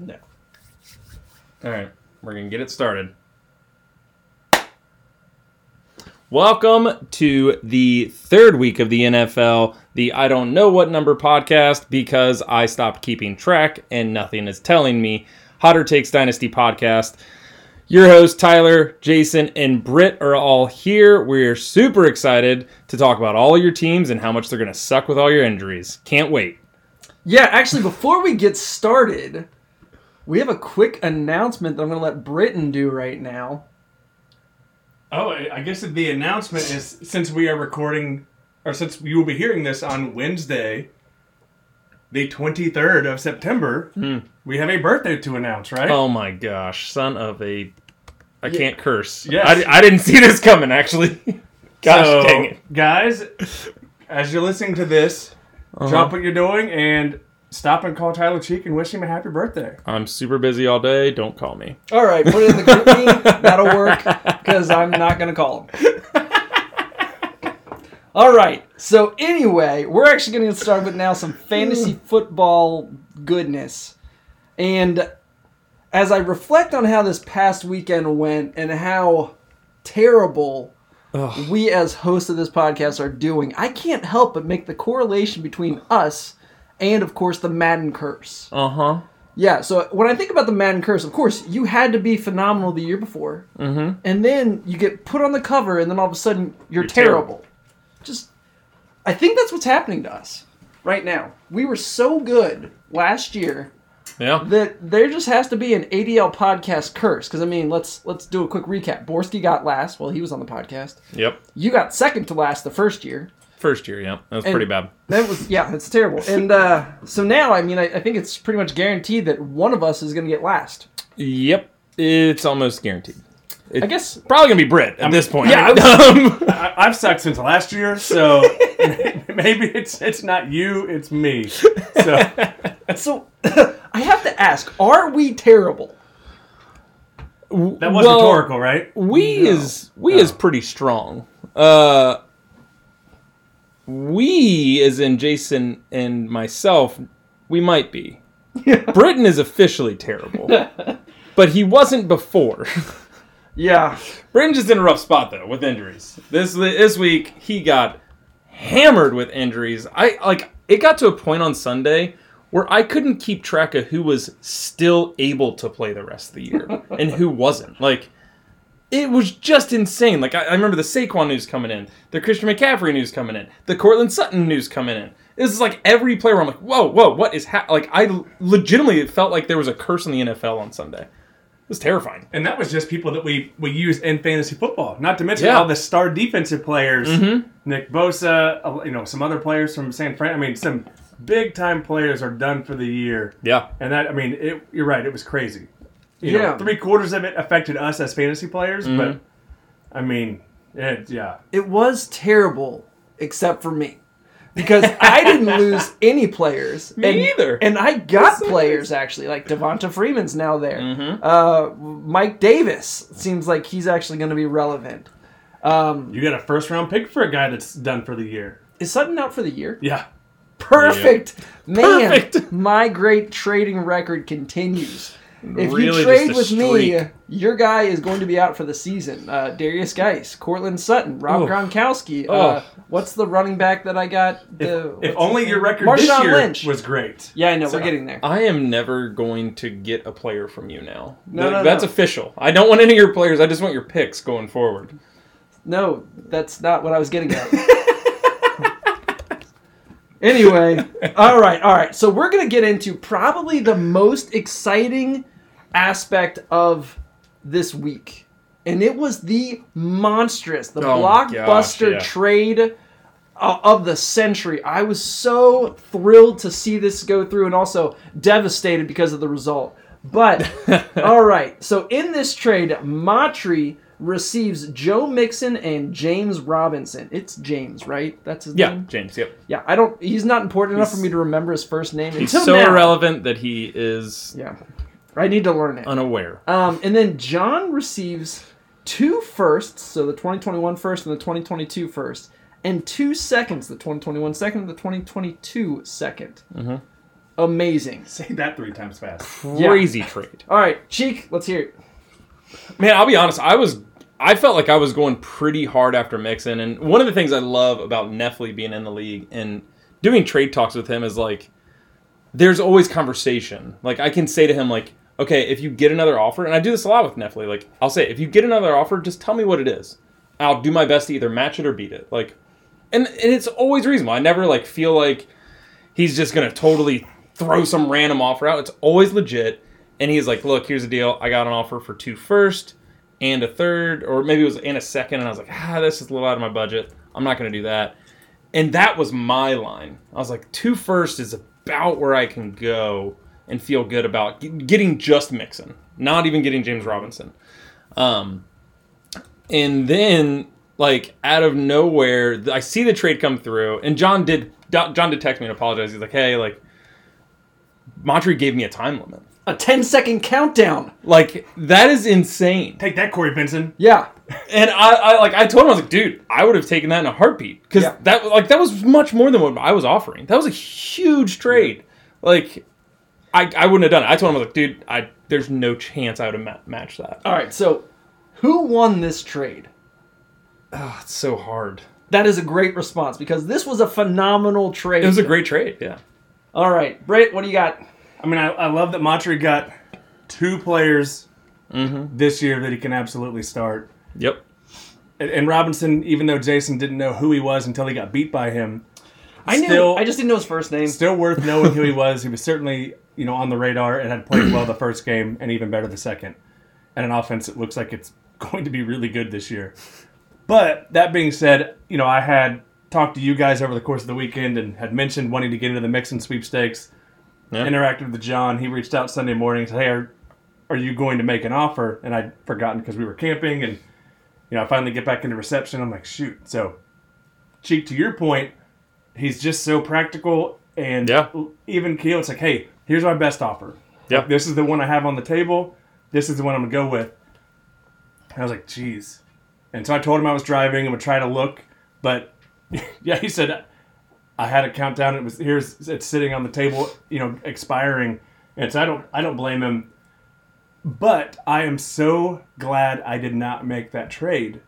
No. All right, we're gonna get it started. Welcome to the third week of the NFL, the I don't know what number podcast because I stopped keeping track and nothing is telling me. Hotter Takes Dynasty podcast. Your hosts Tyler, Jason, and Britt are all here. We're super excited to talk about all your teams and how much they're gonna suck with all your injuries. Can't wait. Yeah, actually, before we get started, we have a quick announcement that I'm going to let Britain do right now. Oh, I I guess the announcement is since we are recording, or since you will be hearing this on Wednesday, the 23rd of September, we have a birthday to announce, right? Oh my gosh, son of a. I can't curse. Yes. I, I didn't see this coming, actually. gosh so, dang it. Guys, as you're listening to this, Uh-huh. drop what you're doing and stop and call Tyler Cheek and wish him a happy birthday. I'm super busy all day. Don't call me. All right, put it in the group me. That'll work because I'm not going to call him. All right. So anyway, we're actually going to get started with now some fantasy football goodness. And as I reflect on how this past weekend went and how terrible Ugh. we as hosts of this podcast are doing, I can't help but make the correlation between us and of course the Madden curse. Uh huh. Yeah, so when I think about the Madden curse, of course, you had to be phenomenal the year before. Mm-hmm. And then you get put on the cover, and then all of a sudden you're, You're terrible. terrible. Just, I think that's what's happening to us right now. We were so good last year Yeah. that there just has to be an ADL podcast curse. Because I mean, let's let's do a quick recap. Borski got last. Well, he was on the podcast. Yep. You got second to last the first year. First year, yeah. That was And- pretty bad. That was yeah, it's terrible. And uh, so now, I mean, I, I think it's pretty much guaranteed that one of us is going to get last. Yep. It's almost guaranteed. It's I guess probably gonna be Brit at this point. yeah, Um, I, I've sucked since last year, so maybe it's it's not you, it's me. So So I have to ask: Are we terrible? that was Well, rhetorical, right? we No. is we No. is pretty strong. Uh, we, as in Jason and myself, we might be. Britain is officially terrible, but he wasn't before. Yeah, Britain's just in a rough spot though with injuries. This this week he got hammered with injuries. I like it got to a point on Sunday where I couldn't keep track of who was still able to play the rest of the year and who wasn't. Like it was just insane. Like I, I remember the Saquon news coming in, the Christian McCaffrey news coming in, the Courtland Sutton news coming in. This is like every player. Where I'm like, whoa, whoa, what is ha-? like? I legitimately felt like there was a curse in the NFL on Sunday. It was terrifying. And that was just people that we, we use in fantasy football. Not to mention Yeah. all the star defensive players, Mhm. Nick Bosa, uh, you know, some other players from San Fran. I mean, some big time players are done for the year. Yeah. And that, I mean, it, you're right. It was crazy. You Yeah. know, three quarters of it affected us as fantasy players, Mm-hmm. but I mean, it, yeah. it was terrible, except for me, because I didn't lose any players. Me and, either. And I got so players actually, like Devonta Freeman's now there. Mhm. Uh, Mike Davis seems like he's actually going to be relevant. Um, You got a first round pick for a guy that's done for the year. is Sutton out for the year? Yeah. Perfect, man. Perfect. My great trading record continues. If Really you trade a with me, your guy is going to be out for the season. Uh, Derrius Guice, Courtland Sutton, Rob Oh. Gronkowski. Oh. Uh, what's the running back that I got? If, The, if what's only your name? record this year Lynch. was great. Yeah, I know. So- we're getting there. I am never going to get a player from you now. No, Th- no, that's no. official. I don't want any of your players. I just want your picks going forward. No, that's not what I was getting at. anyway, all right, all right. So we're gonna get into probably the most exciting aspect of this week, and it was the monstrous, the Oh my gosh, blockbuster yeah. trade uh, of the century. I was so thrilled to see this go through, and also devastated because of the result. But all right, so in this trade, Matry receives Joe Mixon and James Robinson. It's James, right? That's his Yeah, name. James. Yep. Yeah, I don't. He's not important enough for me to remember his first name. He's until so now. irrelevant that he is Yeah, I need to learn it. unaware. Um, and then John receives two firsts, so the 2021 first and the 2022 first, and two seconds, the 2021 second and the 2022 2nd Mhm. amazing. Say that three times fast. Crazy trade. All right, Cheek, let's hear it. Man, I'll be honest. I was, I felt like I was going pretty hard after Mixon, and one of the things I love about Neffley being in the league and doing trade talks with him is like, there's always conversation. Like I can say to him like, okay, if you get another offer, and I do this a lot with Neffley. Like I'll say, if you get another offer, just tell me what it is. I'll do my best to either match it or beat it. Like, and and it's always reasonable. I never like feel like he's just gonna totally throw some random offer out. It's always legit. And he's like, look, here's the deal. I got an offer for two first and a third, or maybe it was and a second. And I was like, ah, this is a little out of my budget. I'm not gonna do that. And that was my line. I was like, two first is about where I can go and feel good about getting just Mixon, not even getting James Robinson. Um, and then like out of nowhere, I see the trade come through, and John did John did text me and apologize. He's like, "Hey, like, Montreal gave me a time limit. A 10 second countdown. Like that is insane." Take that, Corey Benson. Yeah. And I, I like I told him I was like, "Dude, I would have taken that in a heartbeat because Yeah. that like that was much more than what I was offering. That was a huge trade. Like, I I wouldn't have done it. I told him I was like, dude, I there's no chance I would have ma- matched that. All right, so who won this trade? Oh, it's so hard. That is a great response because this was a phenomenal trade. It was a great trade. Yeah. All right, Britt, what do you got? I mean, I, I love that Montreal got two players Mm-hmm. this year that he can absolutely start. Yep. And, and Robinson, even though Jason didn't know who he was until he got beat by him, I knew. I just didn't know his first name. still worth knowing who he was. He was certainly, you know, on the radar and had played well the first game and even better the second. And an offense that looks like it's going to be really good this year. But that being said, you know, I had talked to you guys over the course of the weekend and had mentioned wanting to get into the mix and sweepstakes. Yeah. Interacted with John. He reached out Sunday morning and said, Hey, are, are you going to make an offer? And I'd forgotten because we were camping and you know, I finally get back into reception. I'm like, shoot. So Cheek, to your point, he's just so practical and Yeah. even keel. It's like, hey, here's my best offer. Yeah. Like, this is the one I have on the table. This is the one I'm gonna go with. And I was like, geez. And so I told him I was driving and would try to look, but yeah, he said I had a countdown. It was here's it's sitting on the table, you know, expiring. And so I don't I don't blame him. But I am so glad I did not make that trade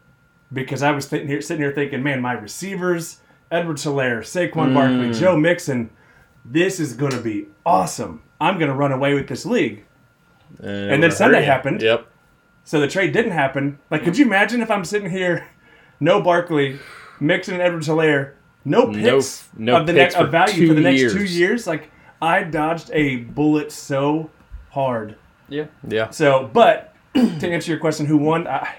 because I was sitting here, sitting here thinking, man, my receivers, Edwards-Helaire, Saquon Barkley, mm. Joe Mixon, this is going to be awesome. I'm going to run away with this league. And then Sunday happened. Yep. So the trade didn't happen. Like, could mm. you imagine if I'm sitting here, no Barkley, Mixon and Edwards-Helaire, no No- picks no of the picks next of value for the next years. two years? Like, I dodged a bullet so hard. Yeah. Yeah. So, but to answer your question, who won? I,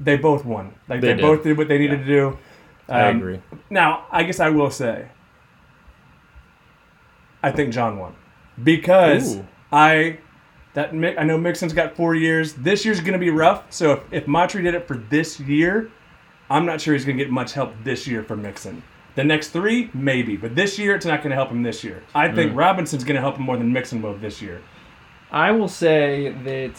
they both won. Like They they, did. both did what they needed to do. I Um, agree. Now, I guess I will say, I think John won because Ooh. I that Mi- I know Mixon's got four years. This year's going to be rough. So if, if Montreal did it for this year, I'm not sure he's going to get much help this year from Mixon. The next three, maybe, but this year it's not going to help him this year. I Mm. think Robinson's going to help him more than Mixon will this year. I will say that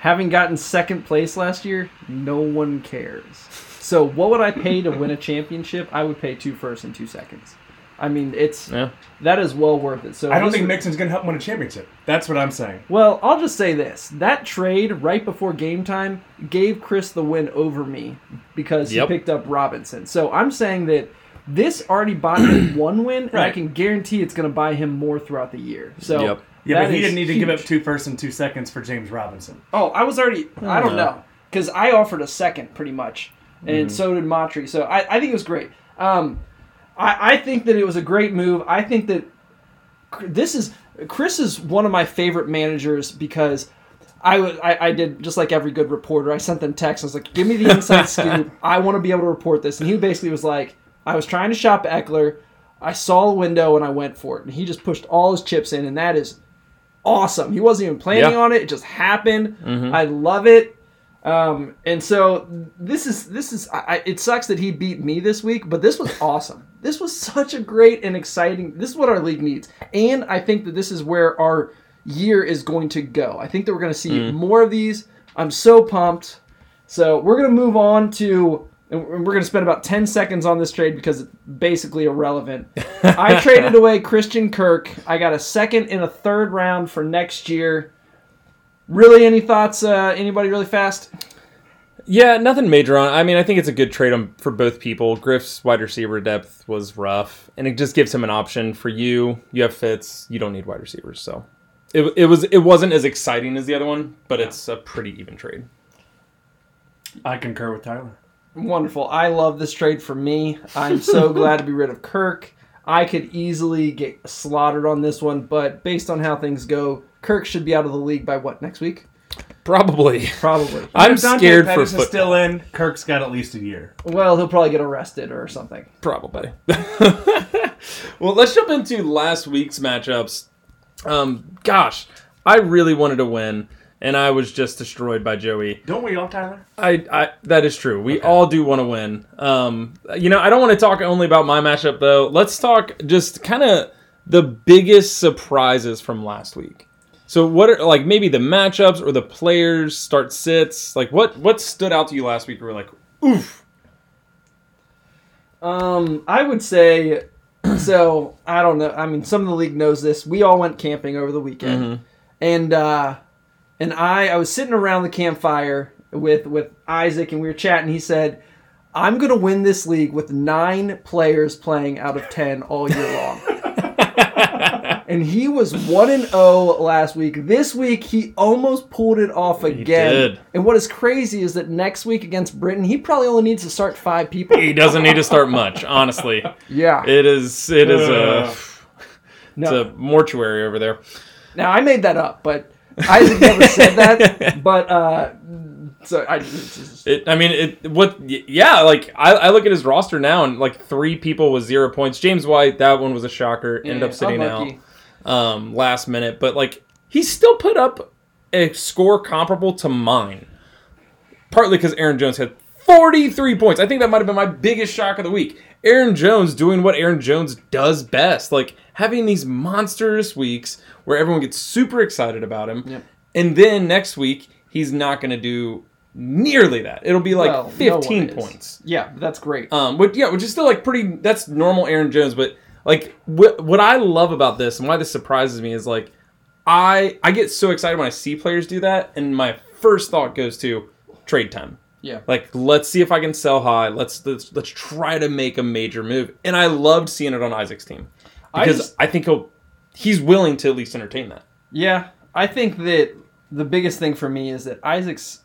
having gotten second place last year, no one cares. So what would I pay to win a championship? I would pay two firsts and two seconds. I mean, it's Yeah. that is well worth it. So I don't think was- Mixon's going to help him win a championship. That's what I'm saying. Well, I'll just say this: that trade right before game time gave Chris the win over me because Yep. he picked up Robinson. So I'm saying that this already bought him one win, and I can guarantee it's going to buy him more throughout the year. So Yep. Yeah, that but he didn't need to give up huge. two firsts and two seconds for James Robinson. Oh, I was already. I don't No. know because I offered a second pretty much, and so did Matry. So I, I think it was great. Um, I, I think that it was a great move. I think that this is Chris is one of my favorite managers because I was I, I did just like every good reporter. I sent them texts. I was like, "Give me the inside scoop. I want to be able to report this." And he basically was like, "I was trying to shop Ekeler. I saw a window and I went for it." And he just pushed all his chips in, and that is awesome. He wasn't even planning Yeah. on it; it just happened. Mm-hmm. I love it. Um, and so this is this is I, it sucks that he beat me this week, but this was awesome. This was such a great and exciting. This is what our league needs, and I think that this is where our year is going to go. I think that we're going to see more of these. I'm so pumped. So we're going to move on to and we're going to spend about 10 seconds on this trade because it's basically irrelevant. I traded away Christian Kirk. I got a second and a third round for next year. Really, any thoughts? Uh, anybody really fast? Yeah, nothing major on. I mean, I think it's a good trade on, for both people. Griff's wide receiver depth was rough, and it just gives him an option for you. You have Fitz. You don't need wide receivers, so it, it was it wasn't as exciting as the other one, but it's a pretty even trade. I concur with Tyler. Wonderful. I love this trade for me. I'm so glad to be rid of Kirk. I could easily get slaughtered on this one, but based on how things go, Kirk should be out of the league by what next week? Probably. Probably. I'm If Dante scared for Pettis is football. still in. Kirk's got at least a year. Well, he'll probably get arrested or something. Probably. well, let's jump into last week's matchups. Um, gosh, I really wanted to win, and I was just destroyed by Joey. Don't we all, Tyler? I, I that is true. We all do want to win. Um, you know, I don't want to talk only about my matchup though. Let's talk just kind of the biggest surprises from last week. So what are like maybe the matchups or the players start sits? Like what what stood out to you last week? You were like, oof. Um, I would say so. I don't know. I mean, some of the league knows this. We all went camping over the weekend, Mm-hmm. and uh, and I I was sitting around the campfire with with Isaac, and we were chatting. He said, "I'm gonna win this league with nine players playing out of ten all year long." and he was one and zero last week. This week he almost pulled it off again. did. And what is crazy is that next week against Britain, he probably only needs to start five people. He doesn't need to start much, honestly. Yeah. It is it is a Ugh. it's a mortuary over there. Now I made that up, but Isaac never said that. But uh, so I. It, I mean, it. What? Yeah, like I, I look at his roster now, and like three people with zero points. James White, that one was a shocker. Ended up sitting unlucky. out um, last minute, but like he still put up a score comparable to mine. Partly because Aaron Jones had 43 points. I think that might have been my biggest shock of the week. Aaron Jones doing what Aaron Jones does best, like having these monstrous weeks where everyone gets super excited about him, Yep. and then next week he's not going to do nearly that. It'll be like Well, no 15 one is. points. Yeah, that's great. Um, but yeah, which is still like pretty. That's normal Aaron Jones, but like what what I love about this and why this surprises me is like I I get so excited when I see players do that, and my first thought goes to trade time. yeah. Like let's see if I can sell high. Let's let's, let's try to make a major move. And I loved seeing it on Isaac's team because I, just- think he'll he's willing to at least entertain that. Yeah, I think that the biggest thing for me is that Isaac's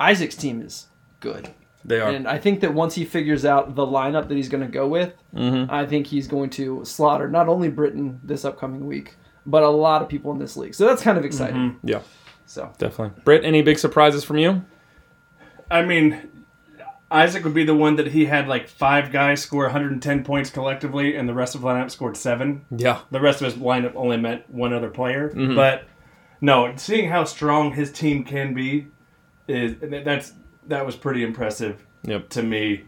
Isaac's team is good. They are. And I think that once he figures out the lineup that he's going to go with, Mhm. I think he's going to slaughter not only Britain this upcoming week, but a lot of people in this league. So that's kind of exciting. Yeah, So definitely. Britt, any big surprises from you? I mean, Isaac would be the one that he had like five guys score 110 points collectively, and the rest of the lineup scored seven. Yeah. The rest of his lineup only meant one other player. But no, seeing how strong his team can be is that's that was pretty impressive Yep. to me.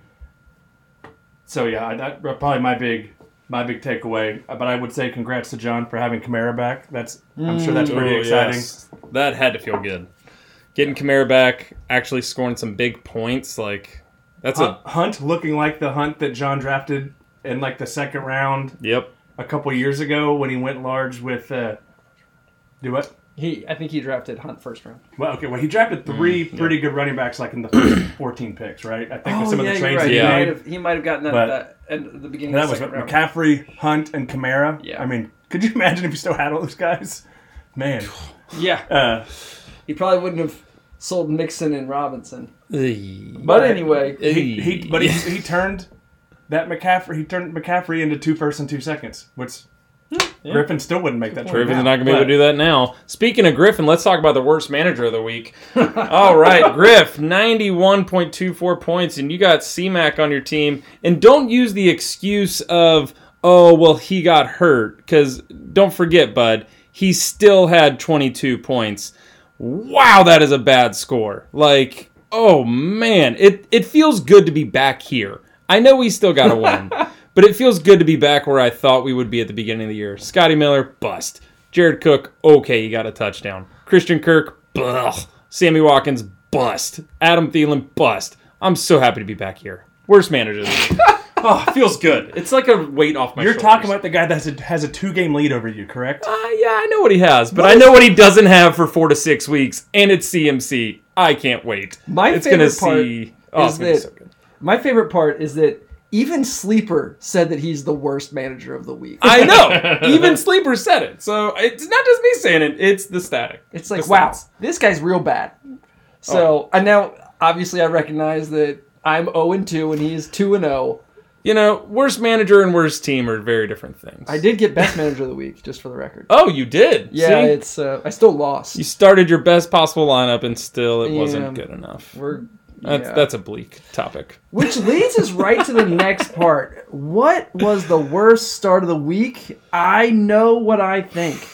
So yeah, that probably my big my big takeaway. Uh, but I would say congrats to John for having Kamara back. That's I'm sure that's mm. pretty Oh, exciting. yes. That had to feel good. Getting Kamara back, actually scoring some big points, like that's Hunt, a uh, Hunt looking like the Hunt that John drafted in like the second round yep. a couple years ago when he went large with uh, do what? He, I think he drafted Hunt first round. Well, okay. Well, he drafted three pretty good running backs like in the first 14 picks, right? I think with some of the Oh, trades right. he He, Yeah. might made. have, he might have gotten that But- at the, at the beginning And of that the was second round. McCaffrey, Hunt, and Kamara. Yeah. I mean, could you imagine if you still had all those guys? Man. Yeah, Uh, he probably wouldn't have sold Mixon and Robinson. But But anyway, he, he, but he, he turned that McCaffrey. He turned McCaffrey into two first and two seconds, which Griffin still wouldn't make that trade. Griffin's now. not gonna be able to do that now. Speaking of Griffin, let's talk about the worst manager of the week. All right, Griff, ninety-one point two four points, and you got CMAC on your team. And don't use the excuse of oh well he got hurt because don't forget, bud, he still had twenty-two points. Wow, that is a bad score. Like oh man, it it feels good to be back here. I know we still got to win. But it feels good to be back where I thought we would be at the beginning of the year. Scotty Miller, bust. Jared Cook, okay, you got a touchdown. Christian Kirk, blah. Sammy Watkins, bust. Adam Thielen, bust. I'm so happy to be back here. Worst manager of the week. oh, it feels good. It's like a weight off my You're shoulders. talking about the guy that has a, has a two game lead over you, correct? Uh, yeah, I know what he has, but I know what he doesn't have for four to six weeks, and it's CMC. I can't wait. My it's favorite gonna part see. Oh, it's is gonna that- so good. My favorite part is that even Sleeper said that he's the worst manager of the week. I know. Even Sleeper said it. So it's not just me saying it. It's the static. It's like, The wow, stats. this guy's real bad. So I now obviously I recognize that I'm 0 and 2 and he's 2 and 0. You know, worst manager and worst team are very different things. I did get best manager of the week, just for the record. Oh, you did. Yeah, See? it's uh, I still lost. you started your best possible lineup, and still it Yeah. wasn't good enough. We're That's yeah. that's a bleak topic. Which leads us right to the next part. What was the worst start of the week? I know what I think.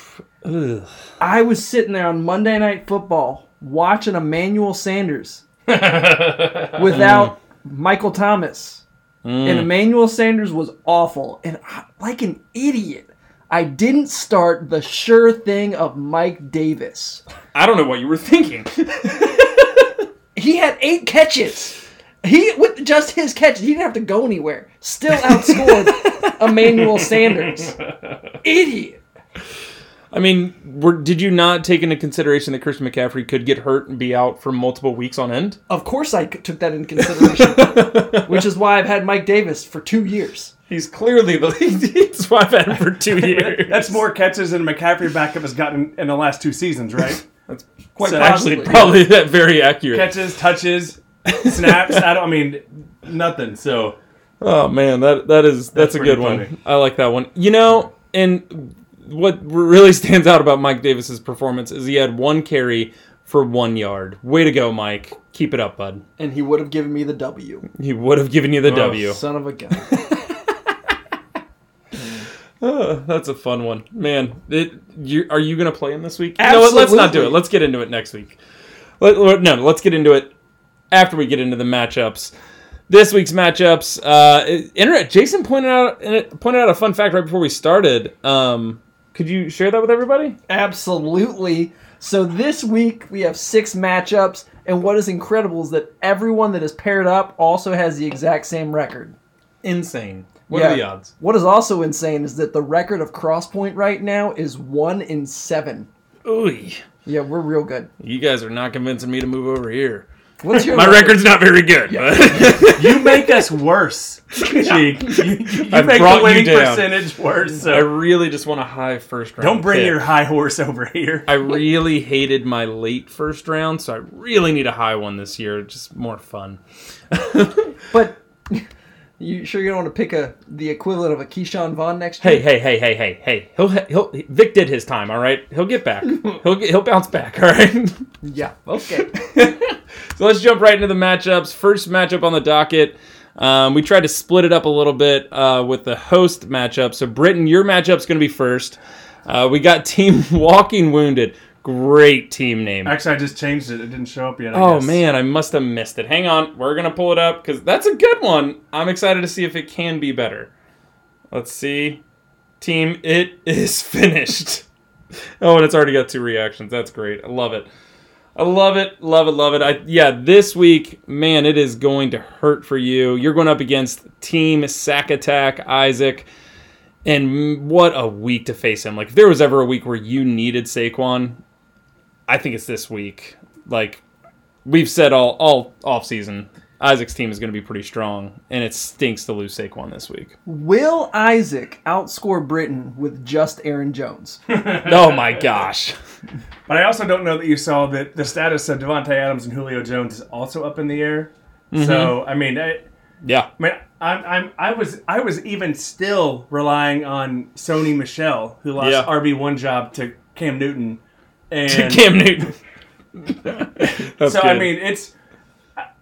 Ugh. I was sitting there on Monday Night Football watching Emmanuel Sanders without mm. Michael Thomas. Mm. And Emmanuel Sanders was awful. And I, like an idiot, I didn't start the sure thing of Mike Davis. I don't know what you were thinking. He had eight catches. He with just his catches, he didn't have to go anywhere. Still outscored Emmanuel Sanders. Idiot. I mean, were, did you not take into consideration that Christian McCaffrey could get hurt and be out for multiple weeks on end? Of course, I took that into consideration, which is why I've had Mike Davis for two years. He's clearly the That's why I've had him for two years. That's more catches than McCaffrey backup has gotten in the last two seasons, right? That's quite So- actually possibly. probably that very accurate. catches, touches, snaps. I don't. I mean, nothing. So Oh man, that that is that's, That's a pretty good one. I like that one. You know, and what really stands out about Mike Davis's performance is he had one carry for one yard. Way to go, Mike. Keep it up, bud. And he would have given me the W. He would have given you the oh, W. Son of a gun. Uh, that's a fun one, man. It, you, are you gonna play him this week? No, let's not do it. Let's get into it next week. Let, let- no, let's get into it after we get into the matchups. This week's matchups. Uh, internet. Jason pointed out pointed out a fun fact right before we started. Um, could you share that with everybody? Absolutely. So this week we have six matchups, and what is incredible is that everyone that is paired up also has the exact same record. Insane. What Yeah. are the odds? What is also insane is that the record of Crosspoint right now is one in seven. Ooh, Yeah, we're real good. you guys are not convincing me to move over here. What's your My record? record's not very good. but- you make us worse, Cheek. You, you I make brought the you winning down. percentage worse. So. I really just want a high first round. don't bring pick. your high horse over here. I really hated my late first round, so I really need a high one this year. Just more fun. But you sure you don't want to pick a the equivalent of a Ke'Shawn Vaughn next Hey, year? hey, hey, hey, hey, hey. He'll he'll Vic did his time. All right, he'll get back. He'll get, he'll bounce back. All right. Yeah. Okay. so let's jump right into the matchups. First matchup on the docket. Um, we tried to split it up a little bit uh, with the host matchup. So, Britton, your matchup's going to be first. Uh, we got Team Walking Wounded. Great team name. Actually, I just changed it. It didn't show up yet. I Oh guess. man, I must have missed it. Hang on, we're gonna pull it up because that's a good one. I'm excited to see if it can be better. Let's see. Team, it is finished. oh, and it's already got two reactions. That's great. I love it. I love it, love it, love it. I yeah, this week, man, it is going to hurt for you. You're going up against Team Sack Attack Isaac, and what a week to face him. Like, if there was ever a week where you needed Saquon, I think it's this week. Like, we've said all all off season, Isaac's team is going to be pretty strong, and it stinks to lose Saquon this week. Will Isaac outscore Britain with just Aaron Jones? oh my gosh! But I also don't know that you saw that the status of Davante Adams and Julio Jones is also up in the air. So mm-hmm. I mean, I, Yeah, I mean, I'm, I'm, I was, I was even still relying on Sony Michel, who lost Yeah. RB one job to Cam Newton, and Cam Newton. So I mean, it's.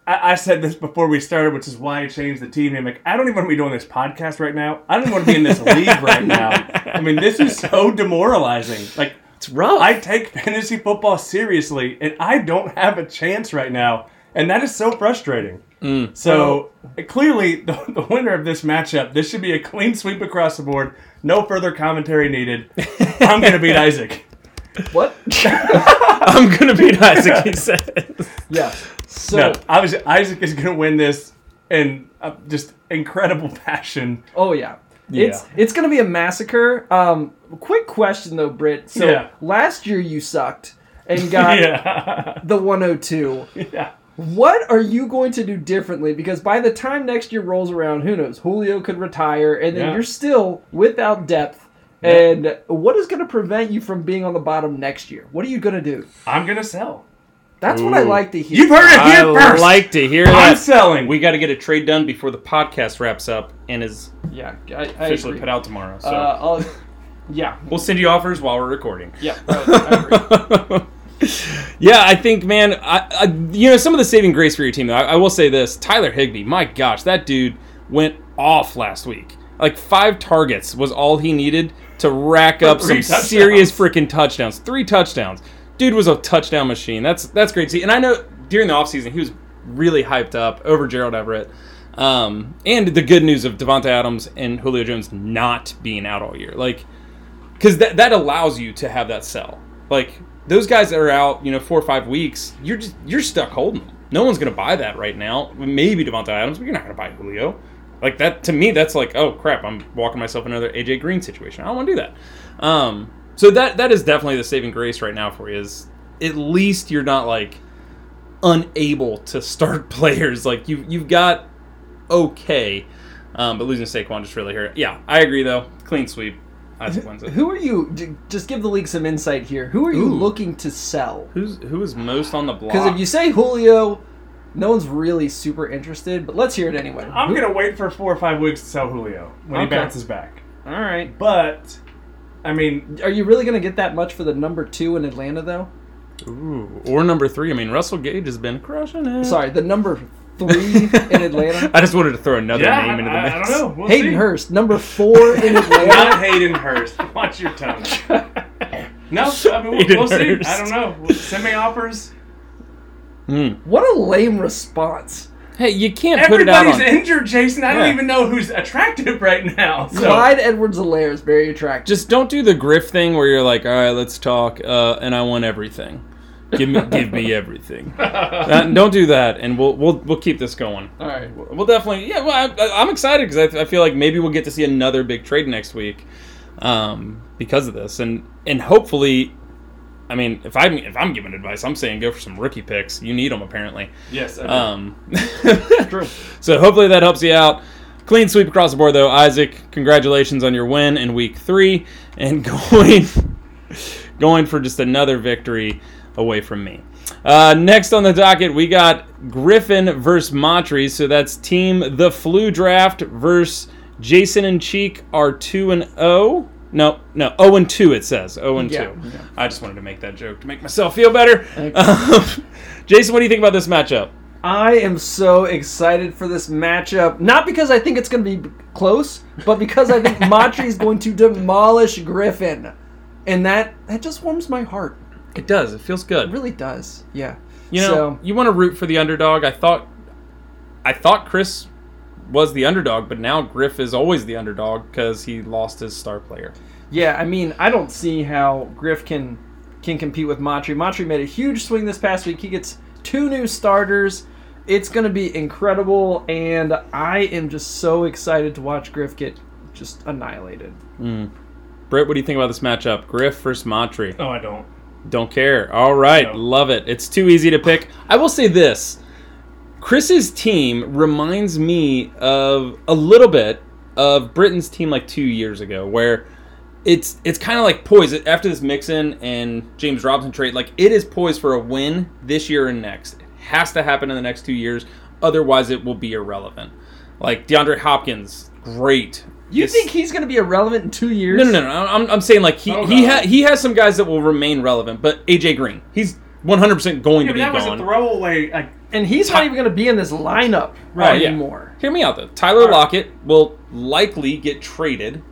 I, I said this before we started, which is why I changed the team name. Like, I don't even want to be doing this podcast right now. I don't even want to be in this league right now. I mean, this is so demoralizing. Like, it's rough. I take fantasy football seriously, and I don't have a chance right now, and that is so frustrating. Mm. So clearly, the, the winner of this matchup, this should be a clean sweep across the board. No further commentary needed. I'm going to beat Isaac. What? I'm gonna beat Isaac. He said. Yeah. So, no, obviously Isaac is going to win this in uh, just incredible passion. oh yeah. It's Yeah. it's gonna be a massacre. Um, quick question though, Britt. So Yeah. last year you sucked and got yeah. the 102. yeah. What are you going to do differently? Because by the time next year rolls around, who knows? Julio could retire, and then Yeah. you're still without depth. Yeah. And what is going to prevent you from being on the bottom next year? What are you going to do? I'm going to sell. That's what I like to hear. You've heard it I here first. like to hear I'm that. selling. We got to get a trade done before the podcast wraps up and is yeah, I, I officially agree. put out tomorrow. So Uh, I'll, yeah, we'll send you offers while we're recording. yeah. I agree. yeah, I think, man, I, I, you know, some of the saving grace for your team, though, I, I will say this Tyler Higbee, my gosh, that dude went off last week. Like, five targets was all he needed to rack up some touchdowns. serious freaking touchdowns. Three touchdowns. Dude was a touchdown machine. That's that's great to see. And I know during the offseason, he was really hyped up over Gerald Everett. Um, and the good news of Davante Adams and Julio Jones not being out all year. Like, because that that allows you to have that sell. Like those guys that are out, you know, four or five weeks, you're just you're stuck holding them. No one's gonna buy that right now. Maybe Davante Adams, but you're not gonna buy Julio. Like that to me, that's like, oh crap, I'm walking myself another AJ Green situation. I don't want to do that. Um, so that that is definitely the saving grace right now for you. Is at least you're not like unable to start players. Like you you've got okay, um, but losing Saquon just really hurt. Yeah, I agree though. Clean sweep. Isaac wins it. Who are you? Just give the league some insight here. Who are you Ooh. looking to sell? Who's who is most on the block? Because if you say Julio, no one's really super interested. But let's hear it anyway. I'm Who- going to wait for four or five weeks to sell Julio when Okay. he bounces back. All right. But, I mean, Are you really going to get that much for the number two in Atlanta, though? Ooh, or number three. I mean, Russell Gage has been crushing it. Sorry, the number three in Atlanta. I just wanted to throw another yeah, name into the I, mix. I don't know. We'll Hayden see. Hurst, number four in Atlanta. Not Hayden Hurst. Watch your tongue. No, I mean, we'll, Hayden we'll see. Hurst. I don't know. Send me offers. Hmm. what a lame response. Hey, you can't put it out Everybody's on. injured, Jason. I Yeah. don't even know who's attractive right now. So. Clyde Edwards-Helaire is very attractive. Just don't do the Griff thing where you're like, all right, let's talk, uh, and I want everything. Give me, give me everything. Uh, don't do that, and we'll we'll we'll keep this going. All right. We'll definitely, yeah. Well, I, I'm excited because I, I feel like maybe we'll get to see another big trade next week, um, because of this, and and hopefully, I mean, if I'm if I'm giving advice, I'm saying go for some rookie picks. You need them apparently. Yes, I. Um, True. so hopefully that helps you out. Clean sweep across the board, though. Isaac, congratulations on your win in week three and going going for just another victory away from me. Uh, next on the docket, we got Griffin versus Montres. So that's team the flu draft versus Jason and Cheek are two and zero. No, no, zero and two. It says zero and Yeah, two. yeah. I just wanted to make that joke to make myself feel better. Okay. Um, Jason, what do you think about this matchup? I am so excited for this matchup. Not because I think it's going to be close, but because I think Matri is going to demolish Griffin. And that that just warms my heart. It does. It feels good. It really does. Yeah. You know, So- you want to root for the underdog. I thought, I thought Chris was the underdog, but now Griff is always the underdog because he lost his star player. Yeah, I mean, I don't see how Griff can can compete with Matri. Matri made a huge swing this past week. He gets two new starters. It's going to be incredible, and I am just so excited to watch Griff get just annihilated. Hmm. Britt, what do you think about this matchup? Griff versus Montry. Oh, I don't. Don't care. All right, No. love it. It's too easy to pick. I will say this: Chris's team reminds me of a little bit of Britain's team like two years ago, where it's it's kind of like poised after this Mixon and James Robinson trade. Like it is poised for a win this year and next. It has to happen in the next two years, otherwise it will be irrelevant. Like DeAndre Hopkins, great. You This- think he's going to be irrelevant in two years? no, no, no, no. I'm, I'm saying like he Oh, he God. ha- he has some guys that will remain relevant, but AJ Green, he's 100 percent going Yeah, to but be that was a throwaway. Like, And he's not even going to be in this lineup Oh, yeah. anymore. Hear me out though. Tyler All right. Lockett will likely get traded.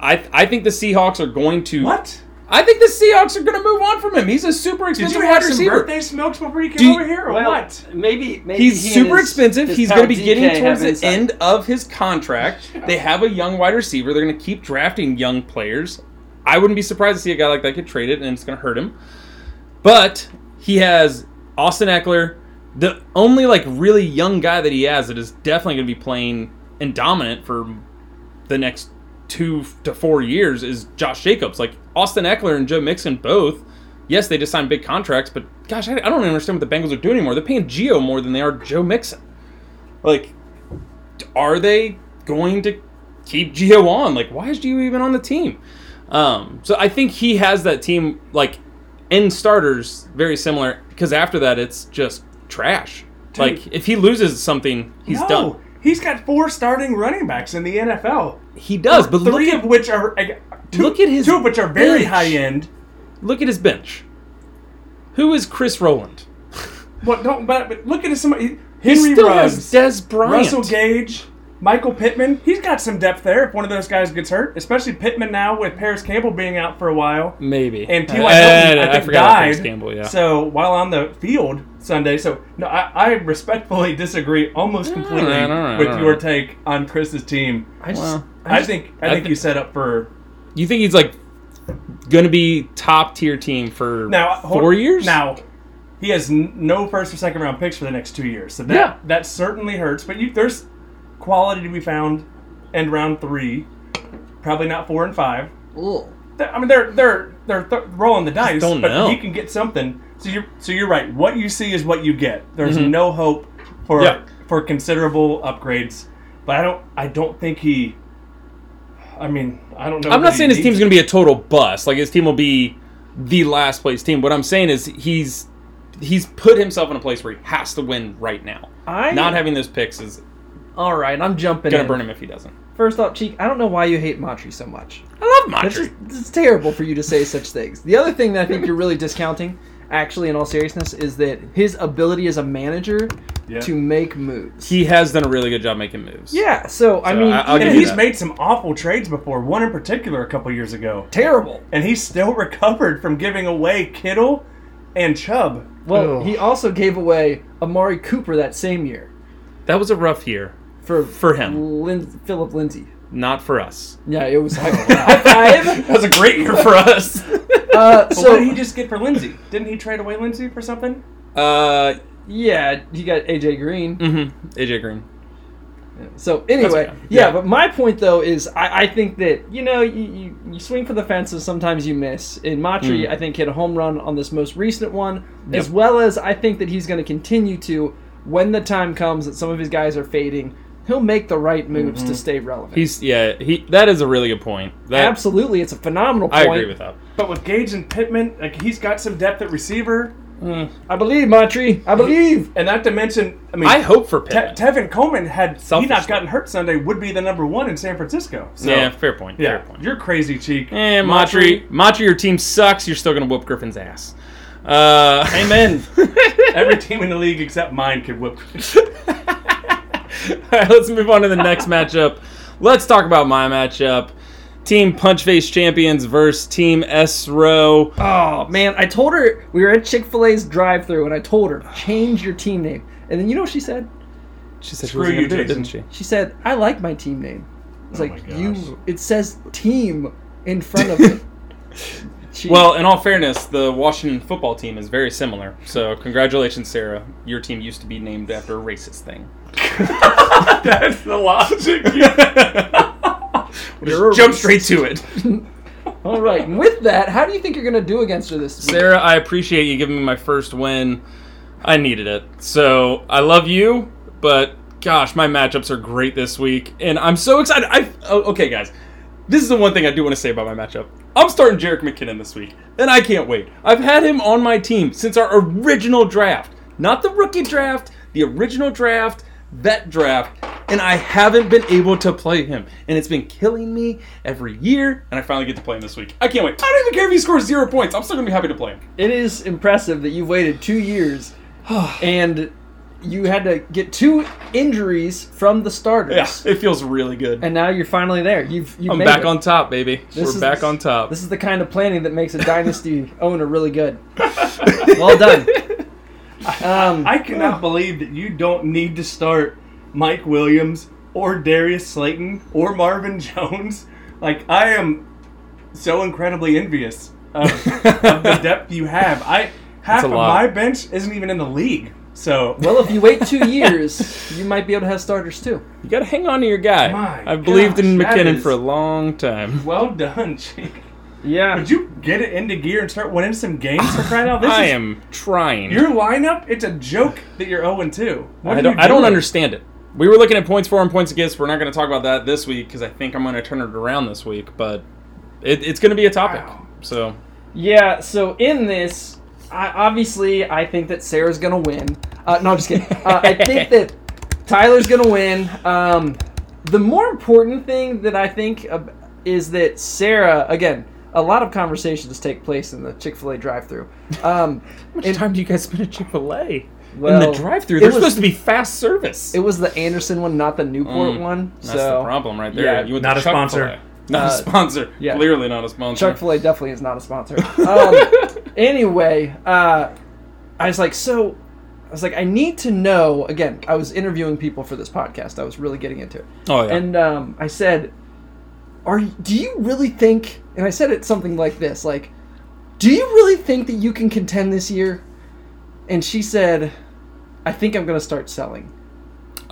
I I think the Seahawks are going to. what? I think the Seahawks are going to move on from him. He's a super expensive Did expensive you wide have some receiver. birthday smokes before you came you- over here, or Well, what? Maybe, maybe He's he super his- expensive. his He's going to be getting towards the insight. Uh, end of his contract. They have a young wide receiver. They're going to keep drafting young players. I wouldn't be surprised to see a guy like that get traded, and it's going to hurt him. But he has Austin Ekeler. The only like really young guy that he has that is definitely going to be playing and dominant for the next two to four years is Josh Jacobs. Like Austin Ekeler and Joe Mixon both. Yes, they just signed big contracts, but gosh, I, I don't understand what the Bengals are doing anymore. They're paying Gio more than they are Joe Mixon. Like, are they going to keep Gio on? Like, why is Gio even on the team? Um, so I think he has that team like in starters very similar because after that it's just trash. Like if he loses something, he's no, done. He's got four starting running backs in the NFL. He does, but look three at of which are two, look at his two of which are very bench. high end. look at his bench. Who is Chris Rowland? What don't but, but look at his somebody He Henry still Ruggs, has Dez Bryant. Russell Gage, Michael Pittman. He's got some depth there. If one of those guys gets hurt, especially Pittman now with Parris Campbell being out for a while. Maybe. And T.Y. Uh, Hilton, I, I think, forgot about Paris died. Campbell. Yeah. So while on the field Sunday, so no, I, I respectfully disagree almost completely Alright, alright, with alright. your take on Chris's team. I just, Well, I I, just- think I I think thi- you set up for you think he's like going to be top tier team for now hold- four years? Now he has n- no first or second round picks for the next two years, so that Yeah. that certainly hurts. But you, there's quality to be found in round three, probably not four and five. Ugh. Th- I mean, they're they're they're th- rolling the dice, don't but know. he can get something. So you're so you're right. What you see is what you get. There's no hope for Mm-hmm. Yeah. for considerable upgrades. But I don't I don't think he. I mean, I don't know. I'm not saying his needs team's going to be a total bust. Like his team will be the last place team. What I'm saying is he's he's put himself in a place where he has to win right now. I Not having those picks is all right. I'm jumping going in. to burn him if he doesn't. First off, Cheek, I don't know why you hate Matry so much. I love That's Matry. just, it's terrible for you to say such things. The other thing that I think you're really discounting, actually, in all seriousness, is that his ability as a manager Yeah. to make moves. He has done a really good job making moves. yeah, so, I mean, I- I'll And give he's that. made some awful trades before. One in particular, a couple years ago. terrible. and he's still recovered from giving away Kittle and Chubb. Well, Ugh. he also gave away Amari Cooper that same year That was a rough year. For For him. Lin- Phillip Lindsay. Not for us. Yeah, it was high five. That was a great year for us. Uh, So what did he just get for Lindsay? Didn't he trade away Lindsay for something? uh, yeah, he got AJ Green. mm-hmm. AJ Green. So anyway, yeah, Yeah. but my point though is I, I think that you know you, you, you swing for the fences sometimes you miss. And Matry Mm. I think hit a home run on this most recent one, Yep. as well as I think that he's going to continue to when the time comes that some of his guys are fading. He'll make the right moves to stay relevant. Mm-hmm. He's yeah. He that is a really good point. That Absolutely, it's a phenomenal I point. agree with that. But with Gage and Pittman, like he's got some depth at receiver, I believe Matry. I believe. and not to mention, I mean, I hope for Te- Pittman. Tevin Coleman had he Selfishly. not gotten hurt Sunday would be the number one in San Francisco. So, yeah, fair point. yeah, Fair point. you're crazy, cheek. Eh, Matry, Matry, your team sucks. You're still gonna whoop Griffin's ass. Uh, Amen. Every team in the league except mine could whip. All right, let's move on to the next matchup. Let's talk about my matchup. Team Punch Face Champions versus Team S Row. oh man, I told her we were at Chick Fil A's drive-through, and I told her change your team name. And then you know what she said? She said she Screw was you, gonna do it, Jason. didn't she? She said, "I like my team name." It's Oh like my you. It says team in front of it. She- Well, in all fairness, the Washington football team is very similar. So, congratulations, Sarah. Your team used to be named after a racist thing. That's the logic. You're a Jump straight to it. all right. And with that, how do you think you're gonna do against her this week? Sarah, I appreciate you giving me my first win. I needed it. So, I love you, but gosh, my matchups are great this week. And I'm so excited. I oh, Okay, guys. This is the one thing I do want to say about my matchup. I'm starting Jerick McKinnon this week, and I can't wait. I've had him on my team since our original draft. Not the rookie draft, the original draft, that draft, and I haven't been able to play him. And it's been killing me every year, and I finally get to play him this week. I can't wait. I don't even care if he scores zero points. I'm still going to be happy to play him. It is impressive that you've waited two years, and you had to get two injuries from the starters. Yeah, it feels really good. And now you're finally there. You've you've I'm made back it. on top, baby. This We're is- back on top. This is the kind of planning that makes a dynasty owner really good. well done. Um, I cannot believe that you don't need to start Mike Williams or Darius Slayton or Marvin Jones. Like I am so incredibly envious of, of the depth you have. I half of lot. my bench isn't even in the league. So Well, if you wait two years, you might be able to have starters too. You got to hang on to your guy. My I've believed in gosh, that McKinnon is- for a long time. well done, Jake. Yeah. Would you get it into gear and start winning some games for crying out? This I is- am trying. Your lineup, it's a joke that you're 0 2. What I don't. you I don't understand it. We were looking at points for and points against. We're not going to talk about that this week because I think I'm going to turn it around this week. But it, it's going to be a topic. Wow. So Yeah, so in this, I, obviously, I think that Sarah's gonna win. Uh, no, I'm just kidding. Uh, I think that Tyler's gonna win. Um, the more important thing that I think of is that Sarah, again, a lot of conversations take place in the Chick Fil A drive-through. Um, how much and- time do you guys spend at Chick Fil A? Well, in the drive-through, they're was- supposed to be fast service. it was the Anderson one, not the Newport Mm, one. That's so the problem right there. yeah, you went not to a sponsor. Chuck-fil-A. Not Uh, a sponsor. yeah. Clearly not a sponsor. Chick Fil A definitely is not a sponsor. Um, anyway, uh, I was like, so I was like, I need to know. Again, I was interviewing people for this podcast. I was really getting into it, oh yeah. and um, I said, "Are you- do you really think?" And I said it something like this, like, "Do you really think that you can contend this year?" And she said, "I think I'm going to start selling."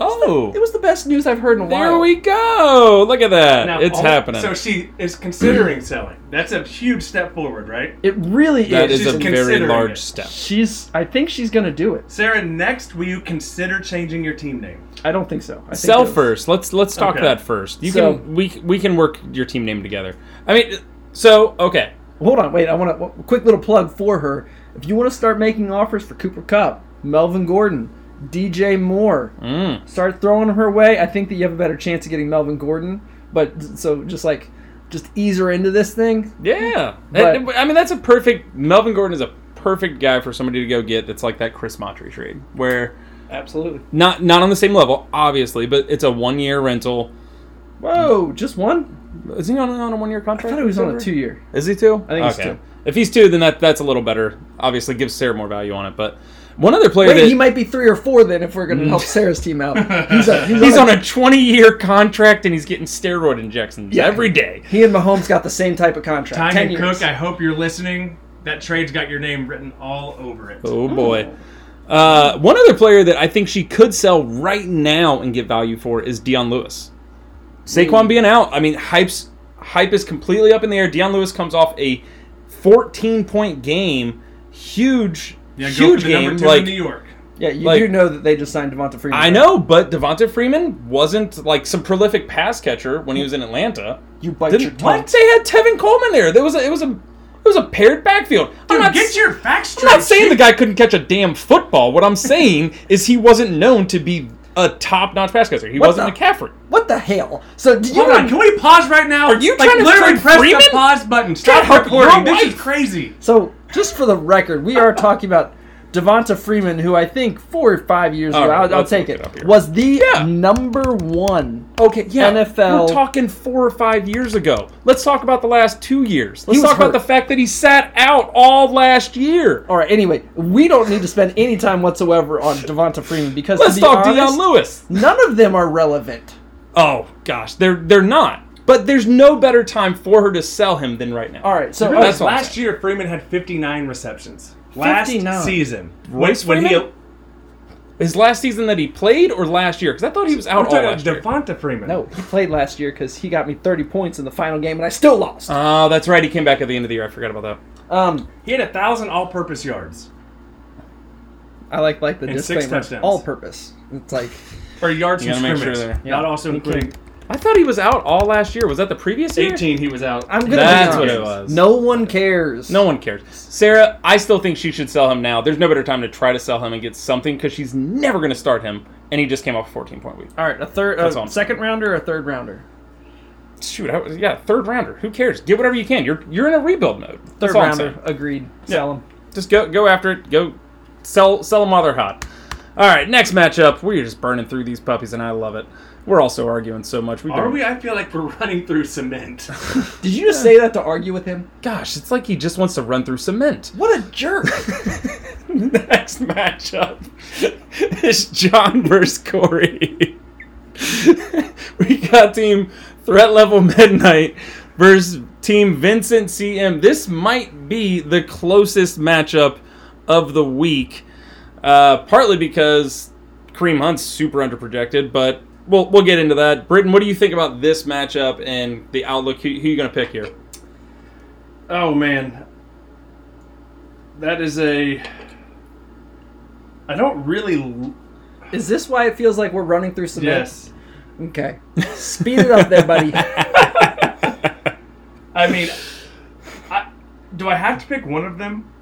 Oh, It was the best news I've heard in a while. there we go. Look at that. Now, it's all- happening. So she is considering selling. That's a huge step forward, right? It really is. that is. is a very considering large it. step. She's. I think she's going to do it. Sarah, next, will you consider changing your team name? I don't think so. I think Sell it'll- first. Let's let's talk Okay. that first. You So- can we we can work your team name together. I mean, so okay. Hold on, wait. I want a quick little plug for her. If you want to start making offers for Cooper Kupp, Melvin Gordon, DJ Moore, Mm. start throwing them her way. I think that you have a better chance of getting Melvin Gordon. But so just like, just ease her into this thing. Yeah, But- I mean that's a perfect. Melvin Gordon is a perfect guy for somebody to go get. That's like that Chris Montre trade, where Absolutely. not not on the same level, obviously, but it's a one year rental. Whoa, just one? Is he on, on a one year I contract? thought he was on a two-year. Is he two? I think he's two. If he's two, then that that's a little better. Obviously, gives Sarah more value on it. But one other player Wait, that he might be three or four then if we're going to help Sarah's team out. He's, a, he's, he's on, on a 20 year contract and he's getting steroid injections Yeah. every day. He and Mahomes got the same type of contract. Tanya Ten years. Cook, I hope you're listening. That trade's got your name written all over it. Oh boy. Uh, one other player that I think she could sell right now and get value for is Dion Lewis. Saquon being out, I mean, hype's hype is completely up in the air. Dion Lewis comes off a 14 point game, huge, Yeah, go huge for the number game. two Like in New York. Yeah, you Like- do know that they just signed Devonta Freeman. I know, but Devonta Freeman wasn't like some prolific pass catcher when he was in Atlanta. You bite your Didn't, tongue. what? They had Tevin Coleman there. There was a, it was a it was a paired backfield. I'm not get your facts straight. I'm not saying the guy couldn't catch a damn football. What I'm saying is he wasn't known to be a top-notch pass catcher. He What wasn't the- McCaffrey. What the hell? So did you Hold on, can we pause right now? Are you like, trying to literally trade press Freeman? the pause button? Stop recording. This is crazy. So, just for the record, we are talking about Devonta Freeman, who I think four or five years All ago, right, I'll, I'll take it, it was the Yeah. number one. Okay, yeah. NFL. We're talking four or five years ago. Let's talk about the last two years. Let's talk about the fact that he sat out all last year. All right, anyway, we don't need to spend any time whatsoever on Devonta Freeman because Let's be talk honest, Dion Lewis. none of them are relevant. Oh gosh, they're they're not. But there's no better time for her to sell him than right now. All right, so You that's what I'm last saying. year Freeman had 59 receptions. Last 59. season, Royce when, when he, Freeman? His last season that he played, or last year? Because I thought he was we're out all talking last year. about Devonta Freeman. no, he played last year because he got me 30 points in the final game, and I still lost. Oh, that's right. He came back at the end of the year. I forgot about that. Um, he had a thousand all-purpose yards I like like the And six disclaimer, touchdowns. all purpose. It's like or yards You from gotta make sure scrimmage, they're- not Yeah. also He including I thought he was out all last year. Was that the previous year? 18. He was out. I'm gonna. That's be what it was. No one cares. No one cares. Sarah, I still think she should sell him now. There's no better time to try to sell him and get something because she's never going to start him, and he just came off a 14 point week. All right, a third, That's all a I'm second rounder, or a third rounder. Shoot, I was, yeah, third rounder. Who cares? Get whatever you can. You're you're in a rebuild mode. That's Third all I'm rounder, saying. agreed. Sell him. Just go go after it. Go sell sell them while they're hot. All right, next matchup. We're just burning through these puppies, and I love it. We're also arguing so much. We've Are been- we? I feel like we're running through cement. Did you just say that to argue with him? Gosh, it's like he just wants to run through cement. What a jerk! Next matchup is John versus Corey. we got team threat level midnight versus team Vincent CM. This might be the closest matchup of the week. Uh, partly because Kareem Hunt's super underprojected, but we'll we'll get into that. Britton, what do you think about this matchup and the outlook? Who, who are you going to pick here? Oh man, that is a. I don't really. Is this why it feels like we're running through some Yes. Okay. Speed it up there, buddy. I mean, I, do I have to pick one of them?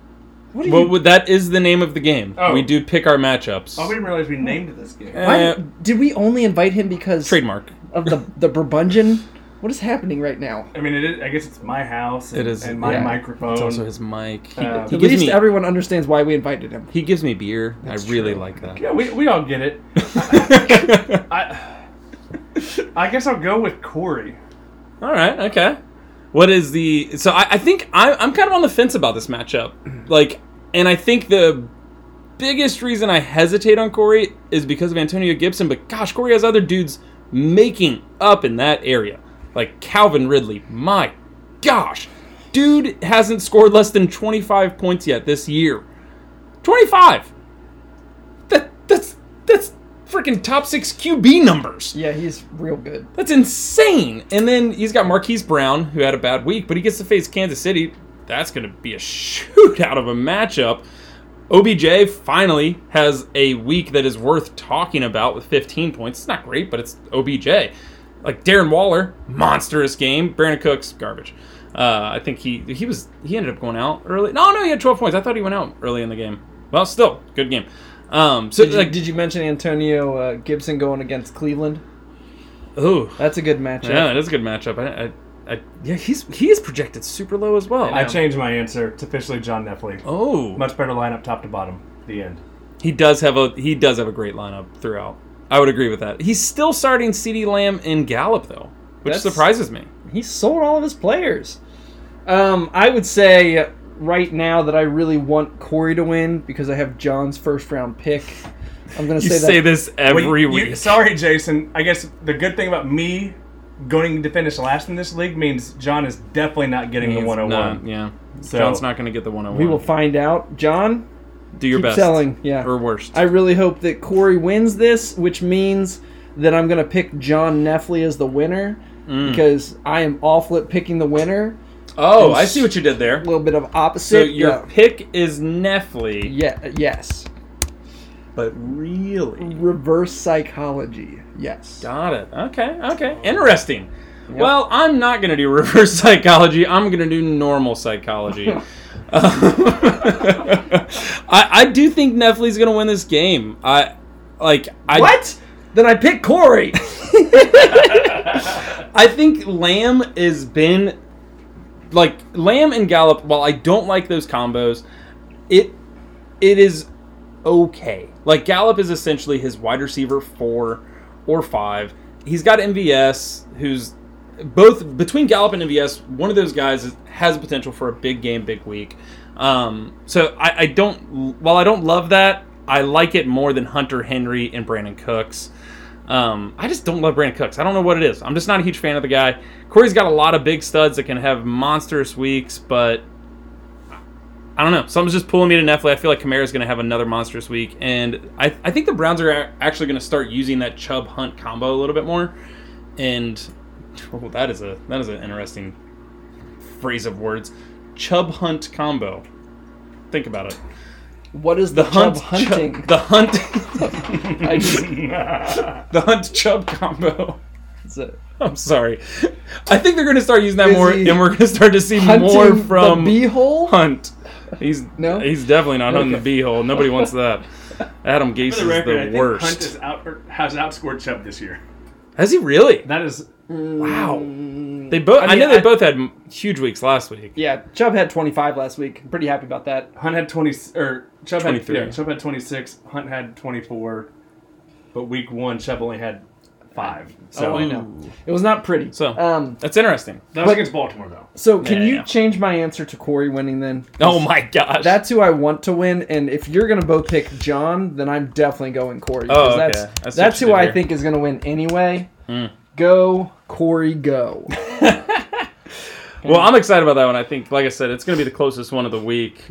What do you Well, that is the name of the game. Oh. We do pick our matchups. Oh, we didn't realize we named this game. Why, Uh, did we only invite him because trademark. of the the Burbungeon? What is happening right now? I mean, it is, I guess it's my house. And, It is, and my yeah. microphone. It's also his mic. He, Uh, he At least me everyone understands why we invited him. he gives me beer. That's I really true. like that. Yeah, we, we all get it. I, I guess I'll go with Corey. All right. Okay. What is the? So I, I think I, I'm kind of on the fence about this matchup. Like, and I think the biggest reason I hesitate on Corey is because of Antonio Gibson. But gosh, Corey has other dudes making up in that area, like Calvin Ridley. My gosh, dude hasn't scored less than 25 points yet this year. 25. That that's that's freaking top six QB numbers. Yeah, he's real good. That's insane. And then he's got Marquise Brown, who had a bad week, but he gets to face Kansas City. That's going to be a shootout of a matchup. OBJ finally has a week that is worth talking about with 15 points. It's not great, but it's OBJ. Like Darren Waller, monstrous game. Brandin Cooks, garbage. Uh, I think he he was he ended up going out early. No, no, he had 12 points. I thought he went out early in the game. Well, still good game. Um, so Did you, like, did you mention Antonio uh, Gibson going against Cleveland? ooh, That's a good matchup. Yeah, that is a good matchup. I, I, I, yeah, he's he is projected super low as well. I changed my answer. It's officially John Neffley. Oh, Much better lineup, top to bottom. The end. he does have a he does have a great lineup throughout. I would agree with that. He's still starting CeeDee Lamb and Gallup though, which That's- surprises me. He sold all of his players. Um, I would say right now that I really want Corey to win because I have John's first round pick. I'm gonna You say, say, that. this every Well, you- week. sorry, Jason. I guess the good thing about me going to finish last in this league means John is definitely not getting the 101. not- yeah, So- John's not going to get the 101. we will find out. John, do your keep best. selling. Yeah. or worst. I really hope that Corey wins this, which means that I'm gonna pick John Neffley as the winner Mm. because I am awful at picking the winner. oh, I see what you did there. A little bit of So opposite. your yeah. pick is Neffley, yeah. Yes. But really. Reverse psychology. Yes. Got it. Okay. Okay. Interesting. Well, I'm not going to do reverse psychology. I'm going to do normal psychology. I, I do think Neffley's going to win this game. I like. I, What? Then I pick Corey. I think Lamb has been like Lamb and Gallup. While I don't like those combos, it it is okay. Like Gallup is essentially his wide receiver four or five. He's got MVS, who's both between Gallup and MVS. One of those guys has potential for a big game, big week. Um, so I, I don't. While I don't love that, I like it more than Hunter Henry and Brandin Cooks. Um, I just don't love Brandin Cooks. I don't know what it is. I'm just not a huge fan of the guy. Corey's got a lot of big studs that can have monstrous weeks, but I don't know. Something's just pulling me to Netflix. I feel like Kamara's going to have another monstrous week, and I, I think the Browns are actually going to start using that Chubb Hunt combo a little bit more. And oh, that is a that is an interesting phrase of words. Chubb Hunt combo. Think about it. What is the, The hunt hunting? The hunt. I just, the hunt Chubb combo. I'm sorry. I think they're going to start using that Is more, and we're going to start to see more from the beehole. Hunt. He's No? He's definitely not hunting Okay. the beehole. Nobody wants that. Adam Gase For is the record, I the think worst. Hunt is out, has outscored Chubb this year. Has he really? That is Wow. Mm. They both. I, I know they I- both had huge weeks last week. Yeah, Chubb had 25 last week. I'm pretty happy about that. Hunt had 20 or Chubb 23. had yeah, Chubb had 26, Hunt had 24, but week 1 Chubb only had 5. So oh, I know. It was not pretty. So- um, That's interesting. that was But- against Baltimore though. so can Yeah, you yeah. change my answer to Corey winning then? Oh my gosh. That's who I want to win, and if you're gonna both pick John, then I'm definitely going Corey. Oh, because okay. That's I see that's who I here. think is gonna win anyway. Mm. Go Corey, go. Well, I'm excited about that one. I think, like I said, it's going to be the closest one of the week.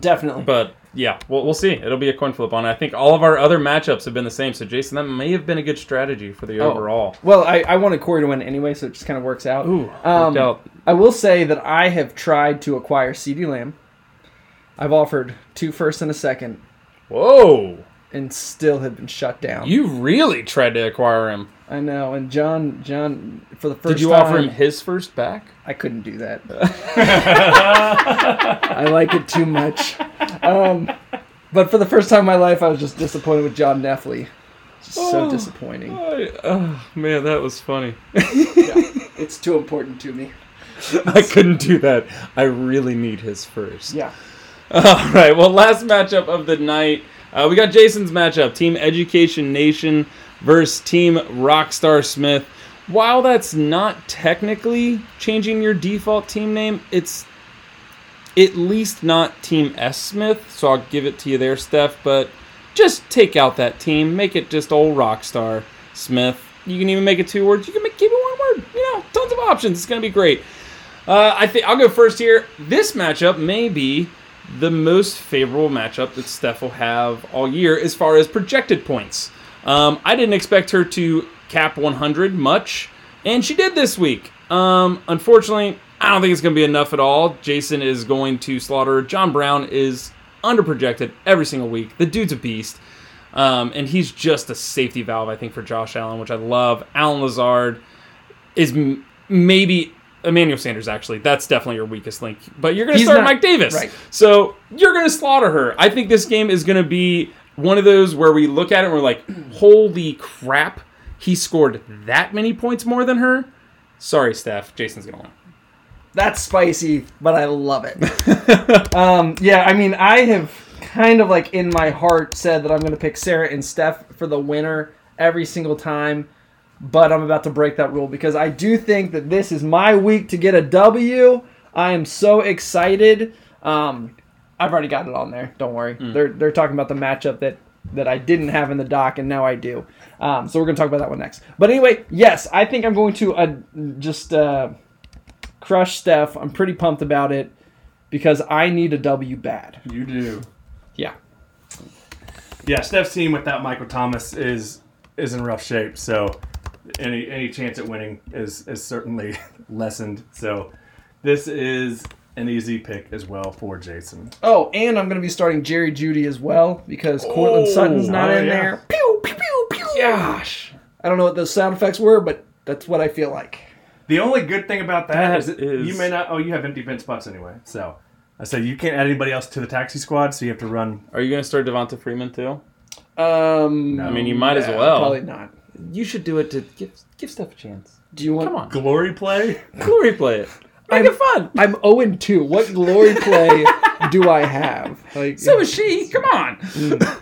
Definitely. But yeah, we'll, we'll see. It'll be a coin flip on it. I think all of our other matchups have been the same. So, Jason, that may have been a good strategy for the Oh. overall. Well, I, I wanted Corey to win anyway, so it just kind of works out. Ooh, Um, worked out. I will say that I have tried to acquire CeeDee Lamb. I've offered two first and a second, Whoa. And still have been shut down. You really tried to acquire him. I know, and John, John, for the first Did you time, offer him his first back? I couldn't do that. I like it too much. Um, but for the first time in my life, I was just disappointed with John Neffley. Just so Oh. disappointing. I, oh, man, that was funny. It's too important to me. I couldn't do that. I really need his first. Yeah. All right. Well, last matchup of the night, uh, we got Jason's matchup: Team Education Nation versus Team Rockstar Smith. While that's not technically changing your default team name, it's at least not Team S Smith. So I'll give it to you there, Steph. But just take out that team, make it just old Rockstar Smith. You can even make it two words. You can make, keep it one word. You know, tons of options. It's gonna be great. Uh, I think I'll go first here. This matchup may be the most favorable matchup that Steph will have all year as far as projected points. Um, I didn't expect her to cap 100 much, and she did this week. Um, unfortunately, I don't think it's going to be enough at all. Jason is going to slaughter. John Brown is underprojected every single week. The dude's a beast. Um, and he's just a safety valve, I think, for Josh Allen, which I love. Allen Lazard is m- maybe Emmanuel Sanders. Actually, that's definitely your weakest link. But you're going to start not- Mike Davis, right. so you're going to slaughter her. I think this game is going to be one of those where we look at it and we're like, "Holy crap! He scored that many points more than her." Sorry, Steph. Jason's going to win. That's spicy, but I love it. um, yeah, I mean, I have kind of like in my heart said that I'm going to pick Sarah and Steph for the winner every single time, but I'm about to break that rule because I do think that this is my week to get a W. I am so excited. Um, I've already got it on there. Don't worry. They're they're talking about the matchup that that I didn't have in the doc and now I do. Um, so we're gonna talk about that one next. But anyway, yes, I think I'm going to uh, just. Uh, crush Steph. I'm pretty pumped about it because I need a W bad. You do. Yeah. Yeah, Steph's team without Michael Thomas is is in rough shape. So any any chance at winning is is certainly lessened. So this is an easy pick as well for Jason. Oh, and I'm going to be starting Jerry Jeudy as well because Courtland Oh, Sutton's not oh, in yeah. there. Pew, pew, pew, pew. Gosh. I don't know what those sound effects were, but that's what I feel like. The only good thing about that That is that is- you may not. Oh, you have empty bench spots anyway. So I said you can't add anybody else to the taxi squad, so you have to run. Are you going to start Devonta Freeman too? Um, no, I mean, you might as well. Probably not. You should do it to give give Steph a chance. Do you want? Come on, Glory play. glory play it. Make I'm- it fun. I'm 0 2. What glory play do I have? Like, So is she. Come on.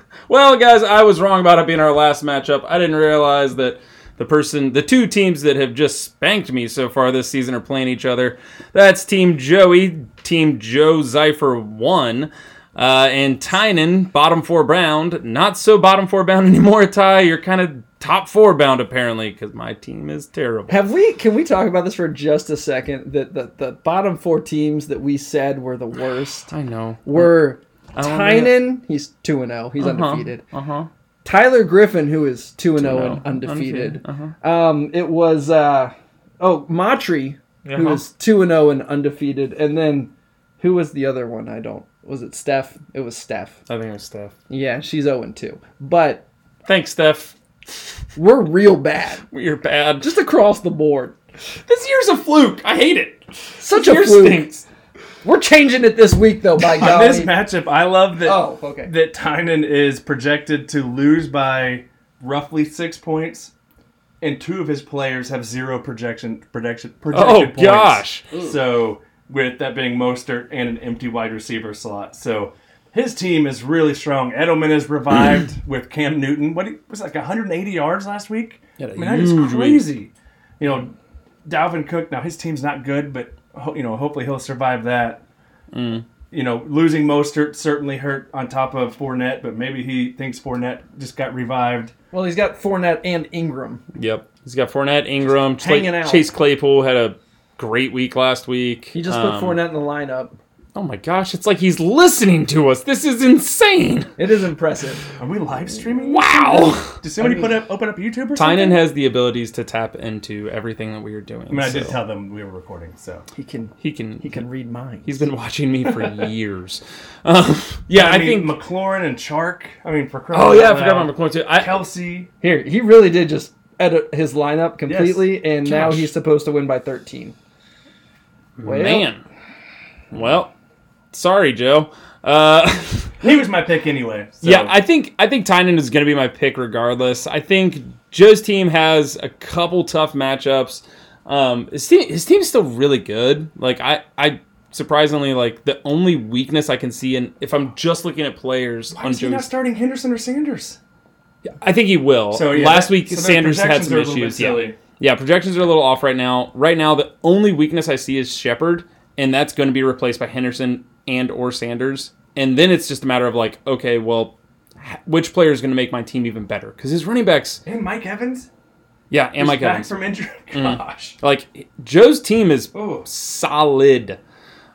well, guys, I was wrong about it being our last matchup. I didn't realize that the person, the two teams that have just spanked me so far this season are playing each other. That's Team Joey, Team Joe Zypher 1. Uh, and Tynan, bottom four bound. Not so bottom four bound anymore, Ty. You're kind of top four bound, apparently, because my team is terrible. Have we? Can we talk about this for just a second? That the, the bottom four teams that we said were the worst I know. were don't Tynan. He's two and zero. He's undefeated. Uh huh. Tyler Griffin, who is two and zero and undefeated. Uh-huh. Um, it was uh, oh Matri, who Uh-huh. was two and zero and undefeated, and then who was the other one? I don't. Was it Steph? It was Steph. I think it was Steph. Yeah, she's zero and two. But Thanks, Steph. We're real bad, We are bad. just across the board. This year's a fluke. I hate it. Such This a year fluke. stinks. We're changing it this week, though. By On golly. this matchup, I love that. Oh, okay. that Tynan is projected to lose by roughly six points, and two of his players have zero projection projection projected Oh points. gosh. So with that being Mostert and an empty wide receiver slot, so his team is really strong. Edelman is revived with Cam Newton. What he- was it, like 180 yards last week? Had a I mean that is huge week. crazy. You know, Dalvin Cook. Now his team's not good, but ho- you know hopefully he'll survive that Mm. you know, losing Mostert certainly hurt on top of Fournette, but maybe he thinks Fournette just got revived. Well, he's got Fournette and Ingram. Yep. He's got Fournette, Ingram, Hanging Chase, out. Chase Claypool had a great week last week. He just Um, put Fournette in the lineup. Oh my gosh, it's like he's listening to us. This is insane. It is impressive. Are we live streaming? Wow. Did somebody I put up open up YouTube or something? Tynan has the abilities to tap into everything that we are doing. I mean, I did tell them we were recording, so. He can he can. he can read minds. He's been watching me for years. Um, yeah, I, I, mean, think. McLaurin and Chark. I mean, for Oh yeah, I forgot about McLaurin too. I, Kelce. Here, he really did just edit his lineup completely, and now he's supposed to win by 13. Well, man. Well, sorry, Joe. Uh, He was my pick anyway. So. Yeah, I think I think Tynan is going to be my pick regardless. I think Joe's team has a couple tough matchups. Um, his team his team's still really good. Like I I surprisingly like the only weakness I can see in if I'm just looking at players Why on is he not starting Henderson or Sanders? I think he will. So, yeah, last week so Sanders had some are a little bit issues. Yeah. Yeah, projections are a little off right now. Right now, the only weakness I see is Shepard, and that's going to be replaced by Henderson and or Sanders. And then it's just a matter of like, okay, well, which player is going to make my team even better? Because his running backs, And Mike Evans? yeah, and He's Mike back Evans. from injury. Mm. Gosh. Like Joe's team is Oh. solid.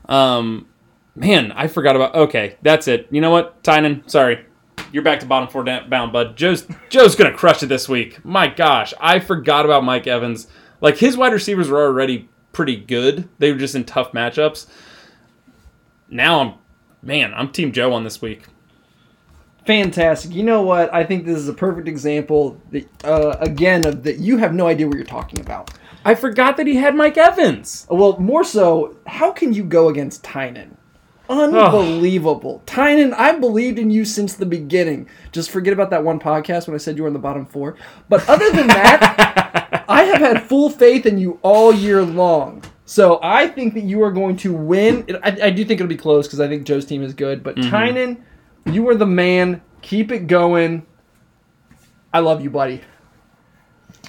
Um, man, I forgot about. Okay, that's it. You know what, Tynan? Sorry, you're back to bottom four da- bound, bud. Joe's Joe's gonna crush it this week. My gosh, I forgot about Mike Evans. Like his wide receivers were already pretty good. They were just in tough matchups. Now I'm, man, I'm Team Joe on this week. Fantastic. You know what? I think this is a perfect example, that, uh, again, of that you have no idea what you're talking about. I forgot that he had Mike Evans. Well, more so, how can you go against Tynan? Unbelievable. Tynan, I believed in you since the beginning. Just forget about that one podcast when I said you were in the bottom four. But other than that, I have had full faith in you all year long. So I think that you are going to win. I, I do think it'll be close because I think Joe's team is good. But mm-hmm. Tynan, you are the man. Keep it going. I love you, buddy.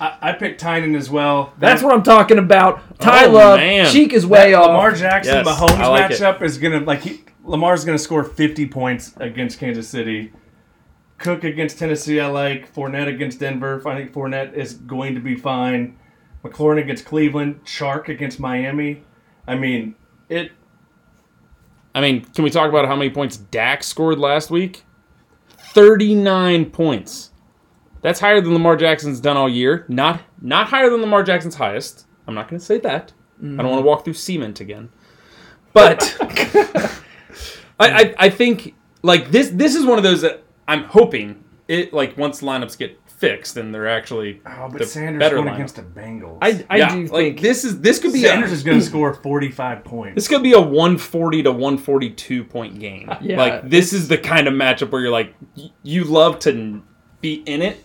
I, I picked Tynan as well. That's what I'm talking about. Ty Oh, Love, man. Cheek is way off. Lamar Jackson Yes, Mahomes like matchup is gonna like he, Lamar's gonna score 50 points against Kansas City. Cook against Tennessee, I like. Fournette against Denver. I think Fournette is going to be fine. McLaurin against Cleveland. Chark against Miami. I mean, it. I mean, can we talk about how many points Dak scored last week? 39 points. That's higher than Lamar Jackson's done all year. Not not higher than Lamar Jackson's highest. I'm not going to say that. I don't want to walk through cement again. But I, I I think like this this is one of those that I'm hoping it like once lineups get fixed and they're actually Oh, but the Sanders better going lineup. against the Bengals. I, I yeah, do like think this is this could be Sanders a, is going to score 45 points. This could be a 140 to 142 point game. Yeah, like this is the kind of matchup where you're like y- you love to be in it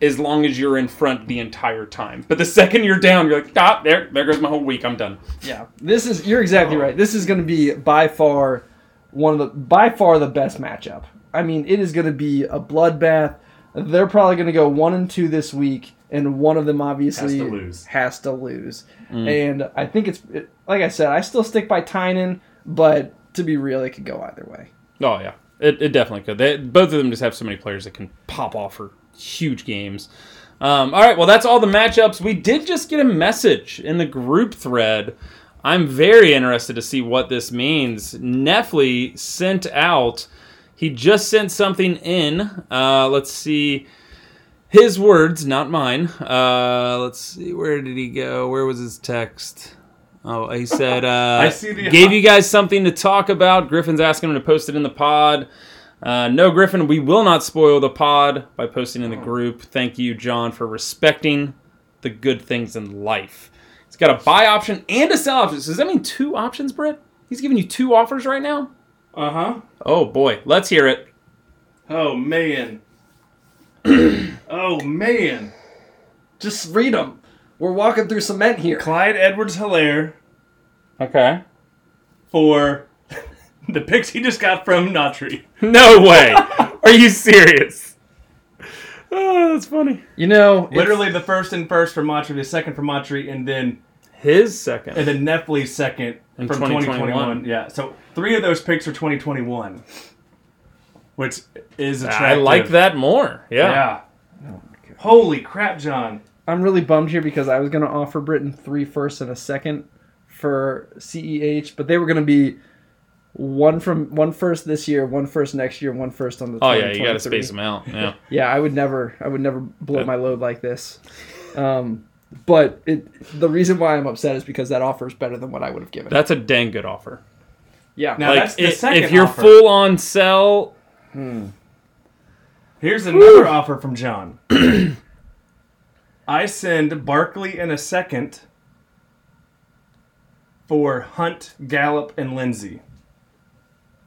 as long as you're in front the entire time. But the second you're down, you're like, ah, there, there goes my whole week. I'm done. Yeah, this is you're exactly right. This is going to be by far one of the by far the best matchup. I mean, it is going to be a bloodbath. They're probably going to go one and two this week, and one of them obviously Has to lose. has to lose. And I think it's it, like I said, I still stick by Tynan, but to be real, it could go either way. Oh yeah, it, it definitely could. They, both of them just have so many players that can pop off for huge games. Um, all right, well that's all the matchups. We did just get a message in the group thread. I'm very interested to see what this means. Neffley sent out. He just sent something in. Uh, let's see. His words, not mine. Uh, let's see. Where did he go? Where was his text? Oh, he said, uh, I see the- gave you guys something to talk about. Griffin's asking him to post it in the pod. Uh, no, Griffin, we will not spoil the pod by posting in the group. Thank you, John, for respecting the good things in life. He's got a buy option and a sell option. So does that mean two options, Britt? He's giving you two offers right now? Uh huh. Oh, boy. Let's hear it. Oh man. oh man. Just read them. We're walking through cement here. Clyde Edwards Helaire Okay. for the picks he just got from Nautry. No way. Are you serious? Oh, that's funny. You know, it's- Literally the first and first for Matry, the second for Matry, and then His second. and then Neffley's second In from 2021. 2021. Yeah. So three of those picks are 2021. Which is I like that more. Yeah. Yeah. Holy crap, John. I'm really bummed here because I was going to offer Britton three firsts and a second for CEH, but they were going to be One from one first this year, one first next year, one first on the. Oh yeah, you got to space them out. Yeah. Yeah, I would never, I would never blow Yeah. my load like this. Um, but it, the reason why I'm upset is because that offer is better than what I would have given. That's a dang good offer. yeah, Now, like that's the i- second if you're offer. full on sell, hmm. Here's another offer from John. I send Barkley in a second for Hunt, Gallup, and Lindsay.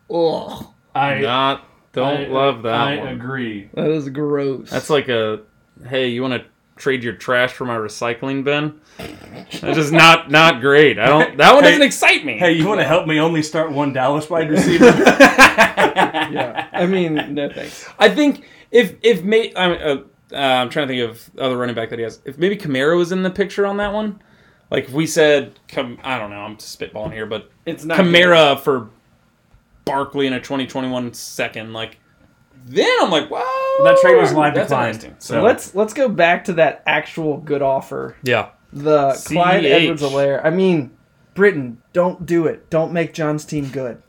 Oh, I not don't I- love that I one. agree. that is gross. That's like a hey, you want to trade your trash for my recycling bin? That's just not not great. I don't. That one Hey- doesn't excite me. Hey, you want to help me only start one Dallas wide receiver? yeah. I mean, no thanks. I think if if may, I'm uh, uh, I'm trying to think of other running back that he has. If maybe Kamara was in the picture on that one, like if we said, come I don't know, I'm spitballing here, but It's not Kamara for Barkley in a 2021 second, like then I'm like, wow, That trade was live that's declined, interesting. so- So let's let's go back to that actual good offer. yeah, The Clyde CH. Edwards Helaire. I mean, Britton, don't do it. Don't make John's team good.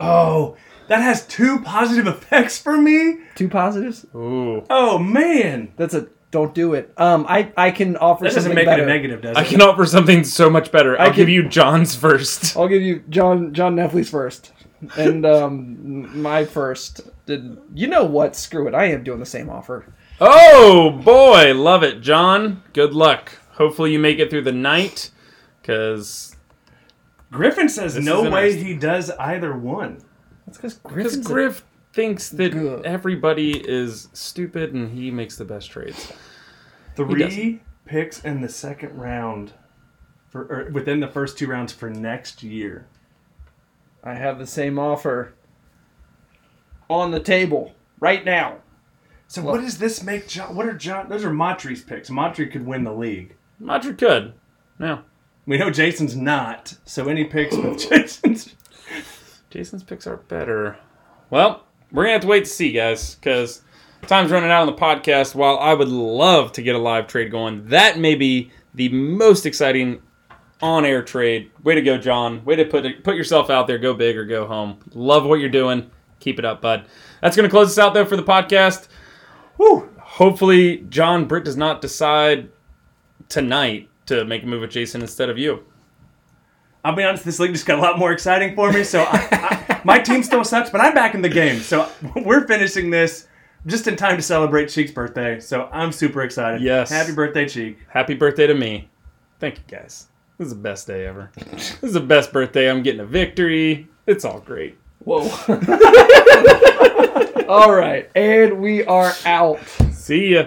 oh, that has two positive effects for me. Two positives. ooh, Oh man, That's a don't do it. Um, I I can offer that doesn't something make better. it a negative, does I can offer something so much better. I'll I give can- you John's first. I'll give you John John Neffley's first, and um my first. Did you know what? Screw it. I am doing the same offer. Oh boy, love it, John. Good luck. Hopefully you make it through the night, because Griffin says This no way interesting. he does either one. That's because because Griffin's a- Griff thinks that Good. everybody is stupid and he makes the best trades. Three picks in the second round, for or within the first two rounds for next year. I have the same offer on the table right now. So what does this make John? What are John? Those are Montre's picks. Montre could win the league. Madrid could. Yeah. We know Jason's not. So any picks with Jason's. Jason's picks are better. Well, we're gonna have to wait to see, guys, because time's running out on the podcast. While I would love to get a live trade going, that may be the most exciting on-air trade. Way to go, John! Way to put put yourself out there. Go big or go home. Love what you're doing. Keep it up, bud. That's gonna close us out though for the podcast. Whew. Hopefully, John Britt does not decide tonight to make a move with Jason instead of you. I'll be honest. This league just got a lot more exciting for me. So I, I, my team still sucks, but I'm back in the game. So we're finishing this just in time to celebrate Cheek's birthday. So I'm super excited. Yes. Happy birthday, Cheek. Happy birthday to me. Thank you, guys. This is the best day ever. this is the best birthday. I'm getting a victory. It's all great. Whoa. All right, and we are out. See ya.